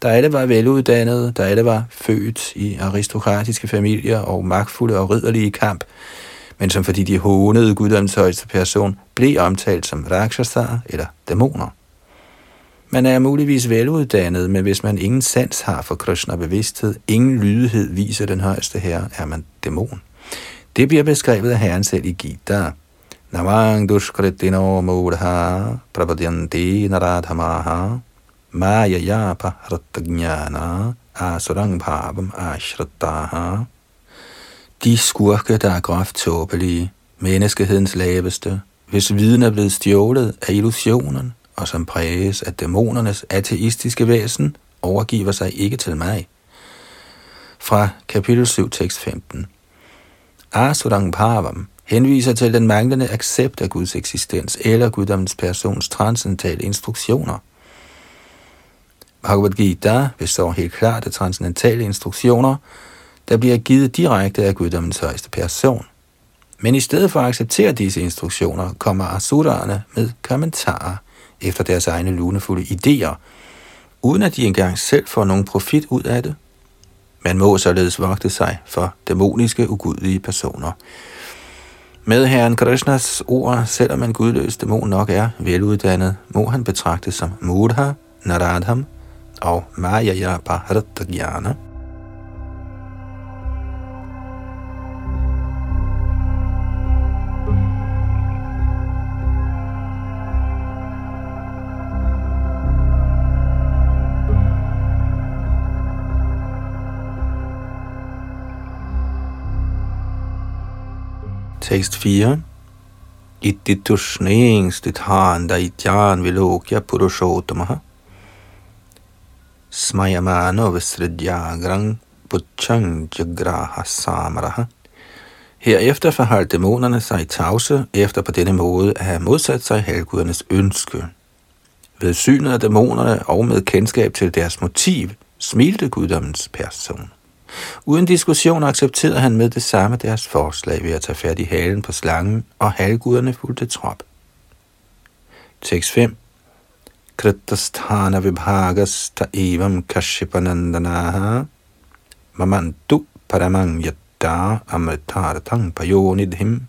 Speaker 1: der alle var veluddannede, der alle var født i aristokratiske familier og magtfulde og ridderlige kamp, men som fordi de hånede guddoms højeste person, blev omtalt som rakshasar eller dæmoner. Man er muligvis veluddannet, men hvis man ingen sans har for Krishna bevidsthed, ingen lydighed viser den højeste herre, er man dæmon. Det bliver beskrevet af herren selv i Gita. Navang dushkritino mudha prabhadyanti naradhamaha maya yapa rattagnana asurang bhavam ashrataha. De skurke, der er groft tåbelige, menneskehedens laveste, hvis viden er blevet stjålet af illusionen, og som præges af dæmonernes ateistiske væsen, overgiver sig ikke til mig. fra kapitel 7, tekst 15. Asurang Bhavam henviser til den manglende accept af Guds eksistens eller guddommens persons transcendentale instruktioner. Bhagavad Gita består helt klart af transcendentale instruktioner, der bliver givet direkte af guddommens højeste person. Men i stedet for at acceptere disse instruktioner, kommer asuraerne med kommentarer efter deres egne lunefulde idéer, uden at de engang selv får nogen profit ud af det. Man må således vogte sig for dæmoniske, ugudelige personer. Med herren Krishnas ord, selvom en gudløs dæmon nok er veluddannet, må han betragtes som Mudha, Naradham og Maya Bharatagyana. Tekst 4. Itti tushningstithan daityan vilokya purushottamaha smayamano visridjagrang puchang jagraha samaraha. Herefter forholdt dæmonerne sig i tavse, efter på denne måde at have modsat sig halvgudernes ønske. Ved synet af dæmonerne og med kendskab til deres motiv, smilte guddommens person. Uden diskussion accepterede han med det samme deres forslag ved at tage fat i halen på slangen, og halvguderne fulgte trop. Tekst 5 Kritasthana vibhagas ta evam kashipanandanaha mamandu paramang yatta amritartang payonidhim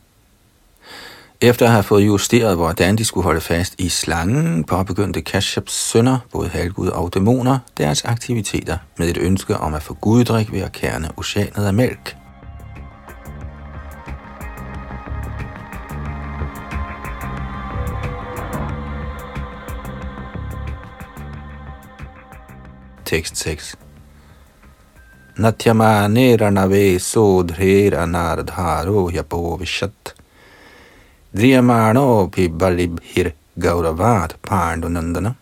Speaker 1: efter at have fået justeret, hvordan de skulle holde fast i slangen, påbegyndte Kashyaps sønner, både halvgud og dæmoner, deres aktiviteter med et ønske om at få guddrik ved at kerne oceanet af mælk. Tekst 6 Natyamane ranave sodhrera nardharo yapovishat Driyamano balibhir gauravat Pandu-nandana.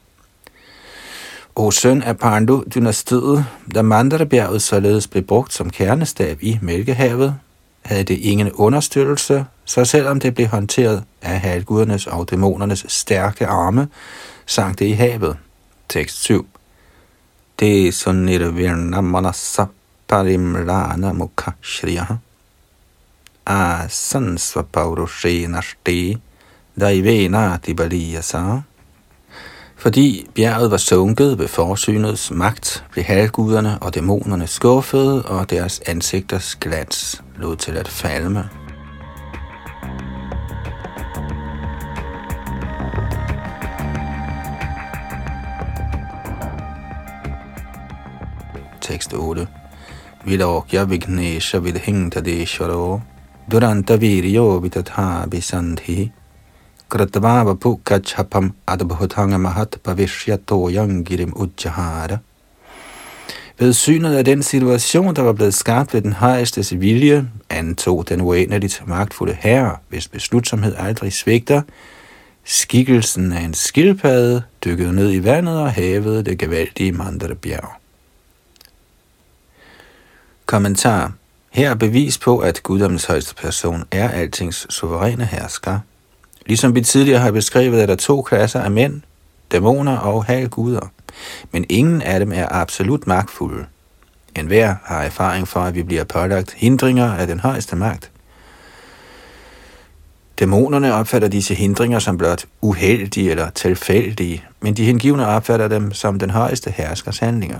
Speaker 1: O søn af Pandu-dynastiet, da Mandarabjerget således blev brugt som kernestab i Mælkehavet, havde det ingen understøttelse, så selvom det blev håndteret af halvgudernes og dæmonernes stærke arme, sank det i havet. Tekst 7. Det er sunirvirna manasa parimlana mukha shriyaha asan svapaurushe nashte daivena tibaliyasa. Fordi bjerget var sunket ved forsynets magt, blev halvguderne og dæmonerne skuffede, og deres ansigters glans lod til at falme. Tekst 8. Vilokya Vignesha Vidhingtadeshvaro Durantaviryo vitatha sandhi Kratvava pukachapam adbhutanga mahat pavishyato yangirim ujjahara. Ved synet af den situation, der var blevet skabt ved den højestes vilje, antog den uendeligt magtfulde herre, hvis beslutsomhed aldrig svigter, skikkelsen af en skildpadde dykkede ned i vandet og havede det gevaldige Mandarabjerg. Kommentar her er bevis på, at guddommens højeste person er altings suveræne hersker. Ligesom vi tidligere har beskrevet, er der to klasser af mænd, dæmoner og halvguder. Men ingen af dem er absolut magtfulde. En hver har erfaring for, at vi bliver pålagt hindringer af den højeste magt. Dæmonerne opfatter disse hindringer som blot uheldige eller tilfældige, men de hengivne opfatter dem som den højeste herskers handlinger.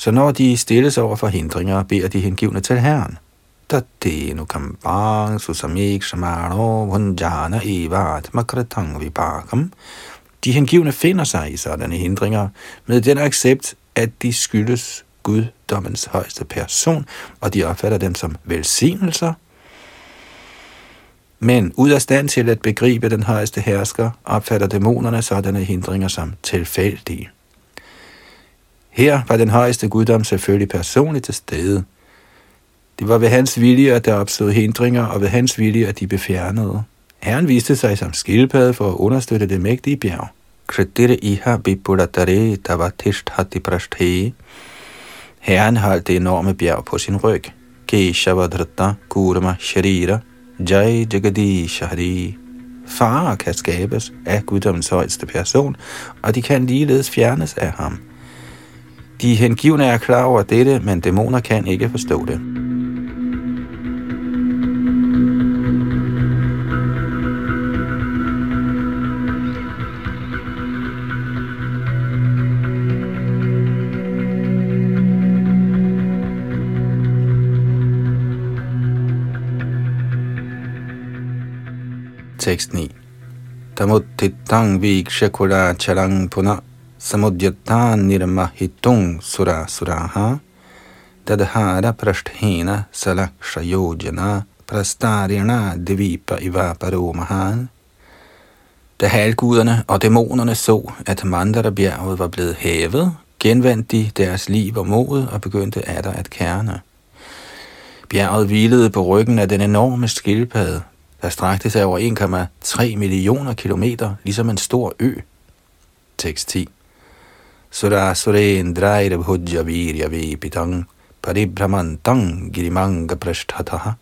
Speaker 1: Så når de stilles over for hindringer, beder de hengivne til Herren. Tattenu kampang susamik shamano vunjana evat makratang vipakam. De hengivne finder sig i sådanne hindringer med den accept, at de skyldes guddommens højeste person, og de opfatter dem som velsignelser. Men ud af stand til at begribe den højeste hersker, opfatter dæmonerne sådanne hindringer som tilfældige. Her var den højeste guddom selvfølgelig personligt til stede. Det var ved hans vilje, at der opstod hindringer, og ved hans vilje, at de blev fjernet. Herren viste sig som skildpadde for at understøtte det mægtige bjerg. Kritire iha bipulatare tavatishthati prashthe Herren holdt det enorme bjerg på sin ryg. Keshavadhrata Kurma Sharira Jai Jagadish Hari. Farer kan skabes af guddommens højeste person, og de kan ligeledes fjernes af ham. De hengivne er klar over dette, men dæmoner kan ikke forstå det. Tekst 9. Tamut titang vik vikshakula chalang puna samudyatta nirmahitung sura suraha dadhara prashthena salakshayojana prastarina divipa iva paromahan. Da halguderne og dæmonerne så, at Mandara-bjerget var blevet hævet, genvandt de deres liv og mod og begyndte atter at kerne. Bjerget hvilede på ryggen af den enorme skildpadde, der strakte sig over 1,3 millioner kilometer, ligesom en stor ø. Tekst 10. Sura Surendraira Bhujya Virya Vipitang Paribramantang Girimanga Prashtataha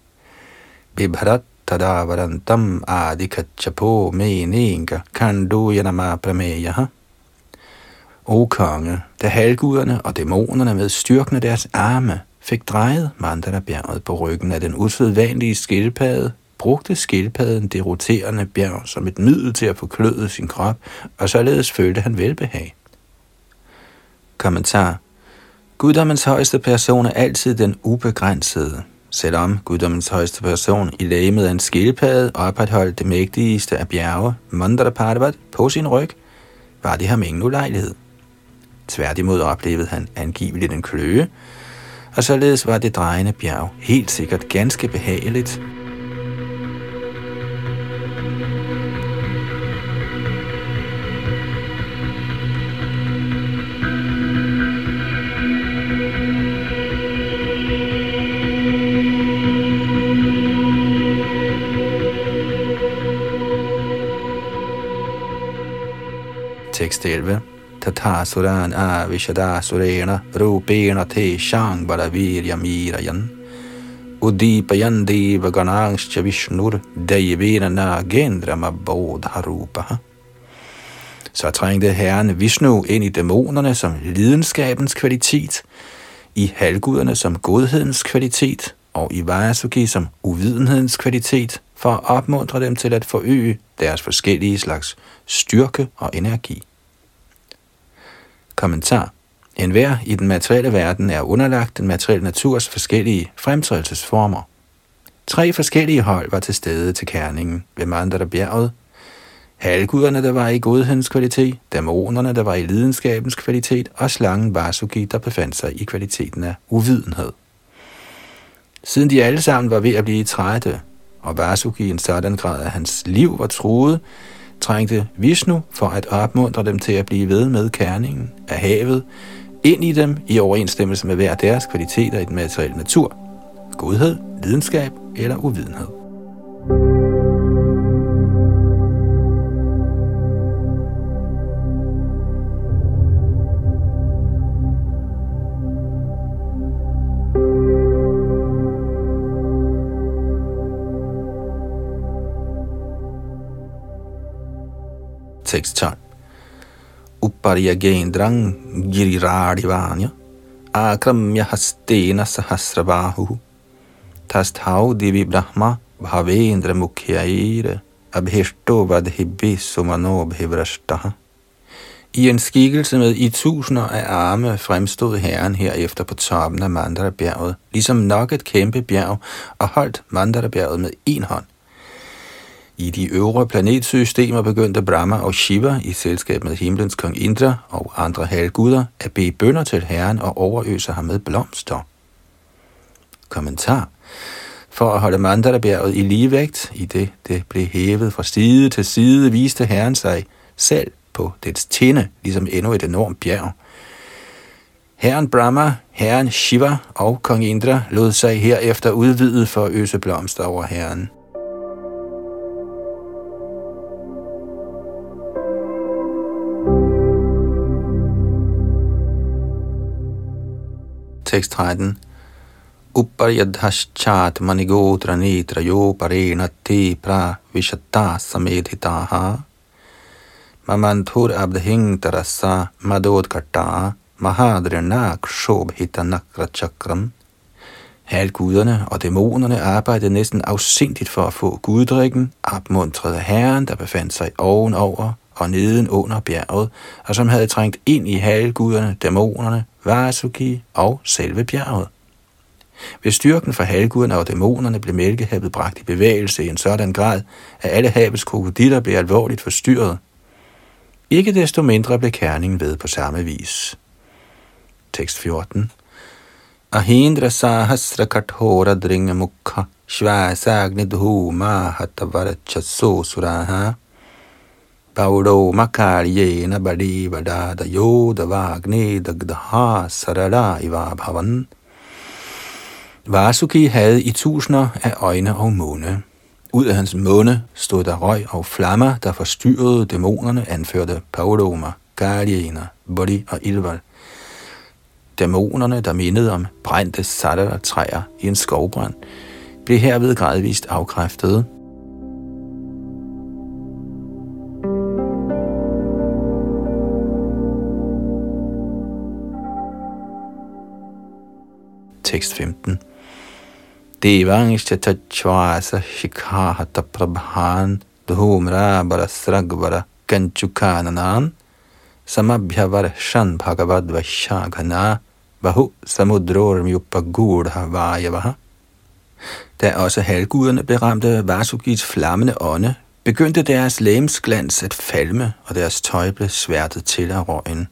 Speaker 1: Bibharat Tadavarantam Adikachapo Menenga Kanduyanama Prameyaha O konge, da halvguderne og dæmonerne med styrken af deres arme fik drejet Mandala-bjerget på ryggen af den usædvanlige skildpadde, brugte skildpadden det roterende bjerg som et middel til at forkløde sin krop, og således følte han velbehag. Kommentar Guddommens højeste person er altid den ubegrænsede. Selvom guddommens højeste person i lægemet af en skildpadde opretholdt det mægtigste af bjerge, Mandara Parvat, på sin ryg, var det ham ingen ulejlighed. Tværtimod oplevede han angiveligt en kløe, og således var det drejende bjerg helt sikkert ganske behageligt, Tekst 11. Tata avishada surena rupena te shang baravirya mirayan. Udipayan deva ganangscha vishnur devena nagendra mabodharupaha. Så trængte herren Vishnu ind i dæmonerne som lidenskabens kvalitet, i halvguderne som godhedens kvalitet og i Vajasuki som uvidenhedens kvalitet, for at opmuntre dem til at forøge deres forskellige slags styrke og energi. Kommentar. En hver i den materielle verden er underlagt den materielle naturs forskellige fremtrædelsesformer. Tre forskellige hold var til stede til kerningen ved Mandara bjerget. Halvguderne, der var i godhedens kvalitet, dæmonerne, der var i lidenskabens kvalitet, og slangen Vasuki, der befandt sig i kvaliteten af uvidenhed. Siden de alle sammen var ved at blive trætte, og Vasuki i en sådan grad, at hans liv var truet, trængte Vishnu for at opmuntre dem til at blive ved med kerningen af havet, ind i dem i overensstemmelse med hver deres kvaliteter i den materielle natur, godhed, lidenskab eller uvidenhed. Tekst 12. Uparyagendrang girirādivānya akramya hastena sahasrabahu tasthau divi brahma bhavendra mukhyair abhishto vadhibbi sumano bhivrashtaha. I en skikkelse med i tusinder af arme fremstod herren herefter på toppen af Mandara-bjerget, ligesom nok et kæmpe bjerg, og holdt Mandara-bjerget med en hånd – i de øvre planetsystemer begyndte Brahma og Shiva i selskab med himlens kong Indra og andre halvguder at bede bønder til herren og overøse ham med blomster. Kommentar. For at holde Mandalabjerget i ligevægt, i det det blev hævet fra side til side, viste herren sig selv på dets tinde, ligesom endnu et enormt bjerg. Herren Brahma, herren Shiva og kong Indra lod sig herefter udvide for at øse blomster over herren. Tekst 13. Uparyadhaschat manigotra nitra yo parena te pra vishatta samedhitaha mamanthur abdhing tarasa madod mahadrina kshobhita nakra chakram Halvguderne og dæmonerne arbejdede næsten afsindigt for at få guddrikken, opmuntret af herren, der befandt sig ovenover og neden under bjerget, og som havde trængt ind i halvguderne, dæmonerne, Vasuki og selve bjerget. Ved styrken fra halvguderne og dæmonerne blev mælkehavet bragt i bevægelse i en sådan grad, at alle havets krokodiller blev alvorligt forstyrret, ikke desto mindre blev kerningen ved på samme vis. Tekst 14 Ahindra sahasra kathora dringa mukha Shvasagni dhuma hatavarachaso suraha Paudo makaryena badi vadada yoda vagne dagdaha sarada iva bhavan Vasuki havde i tusinder af øjne og munde. Ud af hans måne stod der røg og flammer, der forstyrrede dæmonerne, anførte Pauloma, Galiena, Body og Ilval. Dæmonerne, der mindede om brændte træer i en skovbrand, blev herved gradvist afkræftet. Tekst 15 Devangshcha tachvasa shikhahata prabhan dhumra barasragvara kanchukananan samabhyavarshan bhagavad vashaghana bahu samudrormyupagudha vajavaha. Da også halvguderne beramte Vasugis flammende ånde, begyndte deres lægemsglans at falme, og deres tøj blev sværtet til af røgen.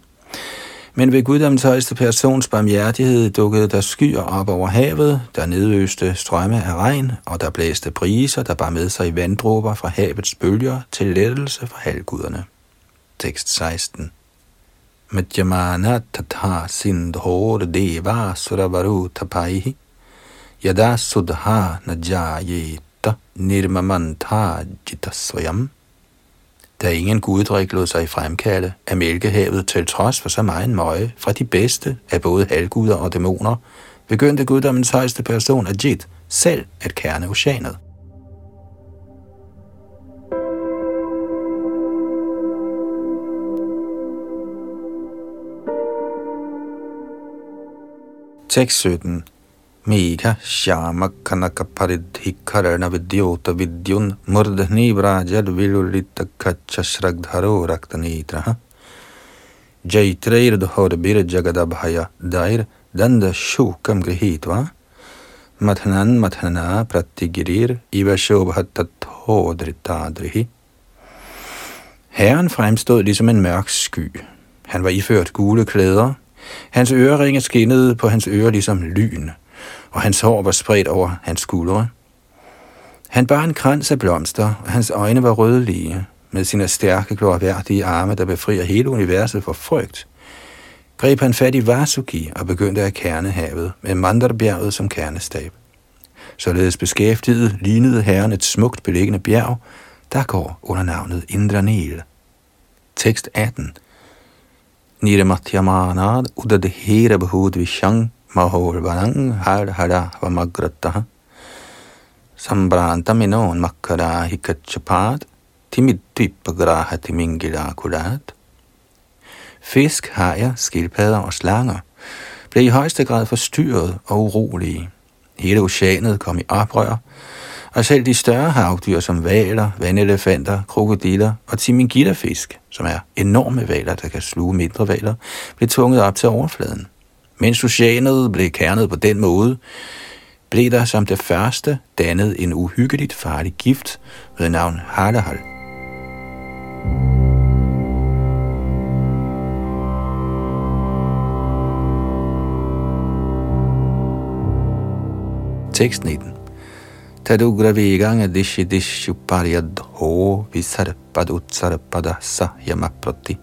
Speaker 1: Men ved guddommens højeste persons barmhjertighed dukkede der skyer op over havet, der nedøste strømme af regn, og der blæste briser, der bar med sig i vanddråber fra havets bølger til lettelse for halvguderne. Tekst 16 Madhyamana tatha sindhor deva suravaru tapaihi. Yada sudha najayeta nirmamantha jitasvayam da ingen guddrik lod sig fremkalde af mælkehavet til trods for så meget møje fra de bedste af både halvguder og dæmoner, begyndte guddommens højeste person Ajit selv at kerne oceanet. Tekst 17 Megha Shyama Kanaka Paridhi Karana Vidyota Vidyun Murdhni Vrajad Vilurita Kacha Shragdharo Raktanitra Jaitrair Dhorbir Jagadabhaya Dair Danda Shukam Grihitva Mathanan Mathana Pratigirir Iva Shobhatathodritadrihi Herren fremstod ligesom en mørk sky. Han var iført gule klæder. Hans øreringe skinnede på hans ører ligesom lyn og hans hår var spredt over hans skuldre. Han bar en krans af blomster, og hans øjne var rødlige, med sine stærke, glorværdige arme, der befrier hele universet for frygt. Greb han fat i Vasuki og begyndte at kerne havet med Mandarbjerget som kernestab. Således beskæftiget lignede herren et smukt beliggende bjerg, der går under navnet Indranil. Tekst 18 Nirmatyamanad udadhira vishang Mahorvanang Hara Vamagrataha Sambrantamino Makkara Hikachapat Timidvipagraha Timingila Kurat Fisk, hajer, skildpadder og slanger blev i højeste grad forstyrret og urolige. Hele oceanet kom i oprør, og selv de større havdyr som valer, vandelefanter, krokodiller og timingilla-fisk, som er enorme valer, der kan sluge mindre valer, blev tvunget op til overfladen. Mens oceanet blev kernet på den måde, blev der som det første dannet en uhyggeligt farlig gift ved navn Halahal. Tekst 19 Tadugra veganga dishi dishu paryad ho visarpad utsarpada sahyamaprati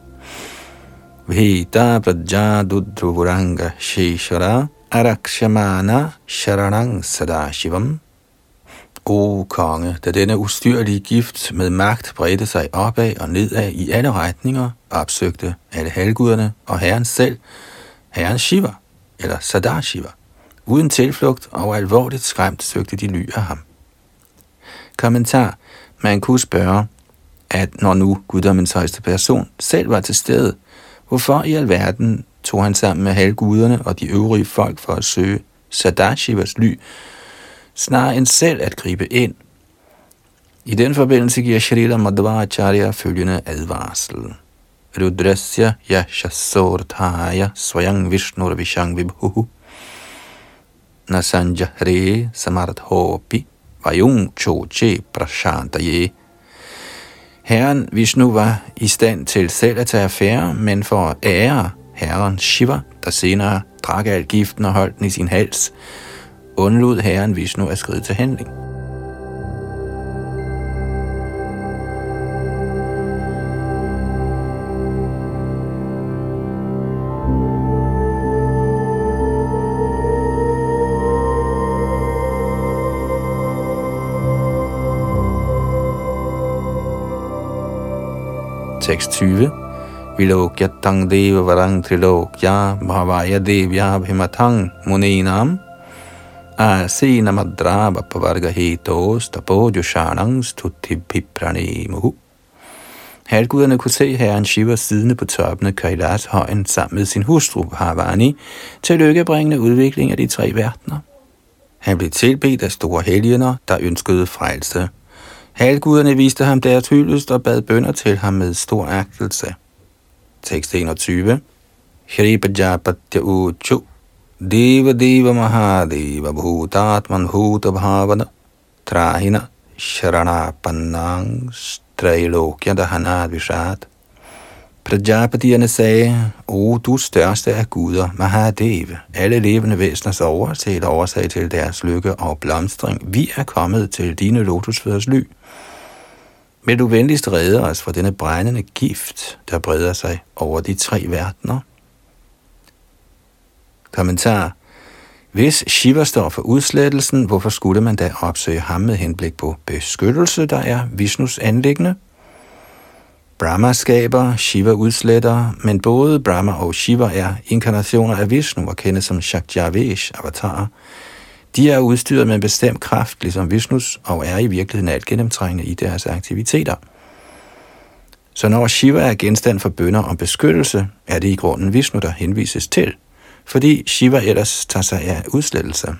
Speaker 1: Vita Prajadudruvuranga Shishara Arakshamana Sharanang Sadashivam. O konge, da denne ustyrlige gift med magt bredte sig opad og nedad i alle retninger, opsøgte alle halvguderne og herren selv, herren Shiva, eller Sadashiva. Uden tilflugt og alvorligt skræmt søgte de ly af ham. Kommentar. Man kunne spørge, at når nu guddommens højeste person selv var til stede, hvorfor i alverden tog han sammen med halvguderne og de øvrige folk for at søge Sadashivas ly, snarere end selv at gribe ind. I den forbindelse giver Shrila Madhvacharya følgende advarsel. Rudrasya yashasorthaya svayang vishnur vishang vibhuhu nasanjahre samarthopi vayung choche prashantaye Herren Vishnu var i stand til selv at tage affære, men for at ære herren Shiva, der senere drak al giften og holdt den i sin hals, undlod herren Vishnu at skride til handling. Tekst 20. Vilokyatang deva varang trilokya bhavaya devya bhimatang muninam asina madraba pavarga hitos tapo joshanang stuti pipranemuhu. Halvguderne kunne se herren Shiva siddende på toppen af Kailas højen sammen med sin hustru Parvani til lykkebringende udvikling af de tre verdener. Han blev tilbedt af store helgener, der ønskede frelse. Halvguderne viste ham deres hyldest og bad bønder til ham med stor agtelse. Tekst 21. Shri Pajapatya Uchu Deva Deva Mahadeva Bhutatman Bhuta Bhavana Trahina Pannang Strailokya Dahanad Vishat Prajapatierne sagde, O du største af guder, Mahadev, alle levende væseners overset oversag til deres lykke og blomstring, vi er kommet til dine lotusfødders ly. Vil du venligst redde os fra denne brændende gift, der breder sig over de tre verdener? Kommentar. Hvis Shiva står for udslettelsen, hvorfor skulle man da opsøge ham med henblik på beskyttelse, der er Vishnus anlæggende? Brahma skaber, Shiva udsletter, men både Brahma og Shiva er inkarnationer af Vishnu og kendes som Shaktiavesh avatarer. De er udstyret med en bestemt kraft, ligesom Vishnus, og er i virkeligheden alt gennemtrængende i deres aktiviteter. Så når Shiva er genstand for bønder om beskyttelse, er det i grunden Vishnu, der henvises til, fordi Shiva ellers tager sig af udslettelse.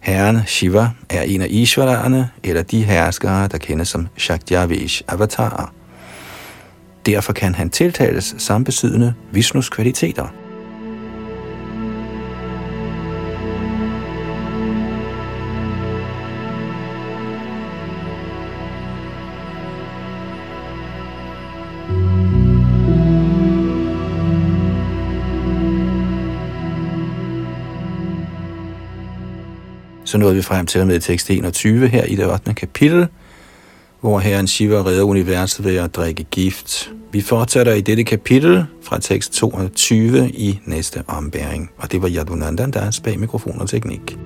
Speaker 1: Herren Shiva er en af Ishvarerne, eller de herskere, der kendes som Shaktiavesh avatarer. Derfor kan han tiltales sambesiddende Vishnus kvaliteter. Så nåede vi frem til med tekst 21 her i det 8. kapitel, hvor herren Shiva redder universet ved at drikke gift. Vi fortsætter i dette kapitel fra tekst 22 i næste ombæring, og det var Yadunandan, der er bag mikrofon og teknik.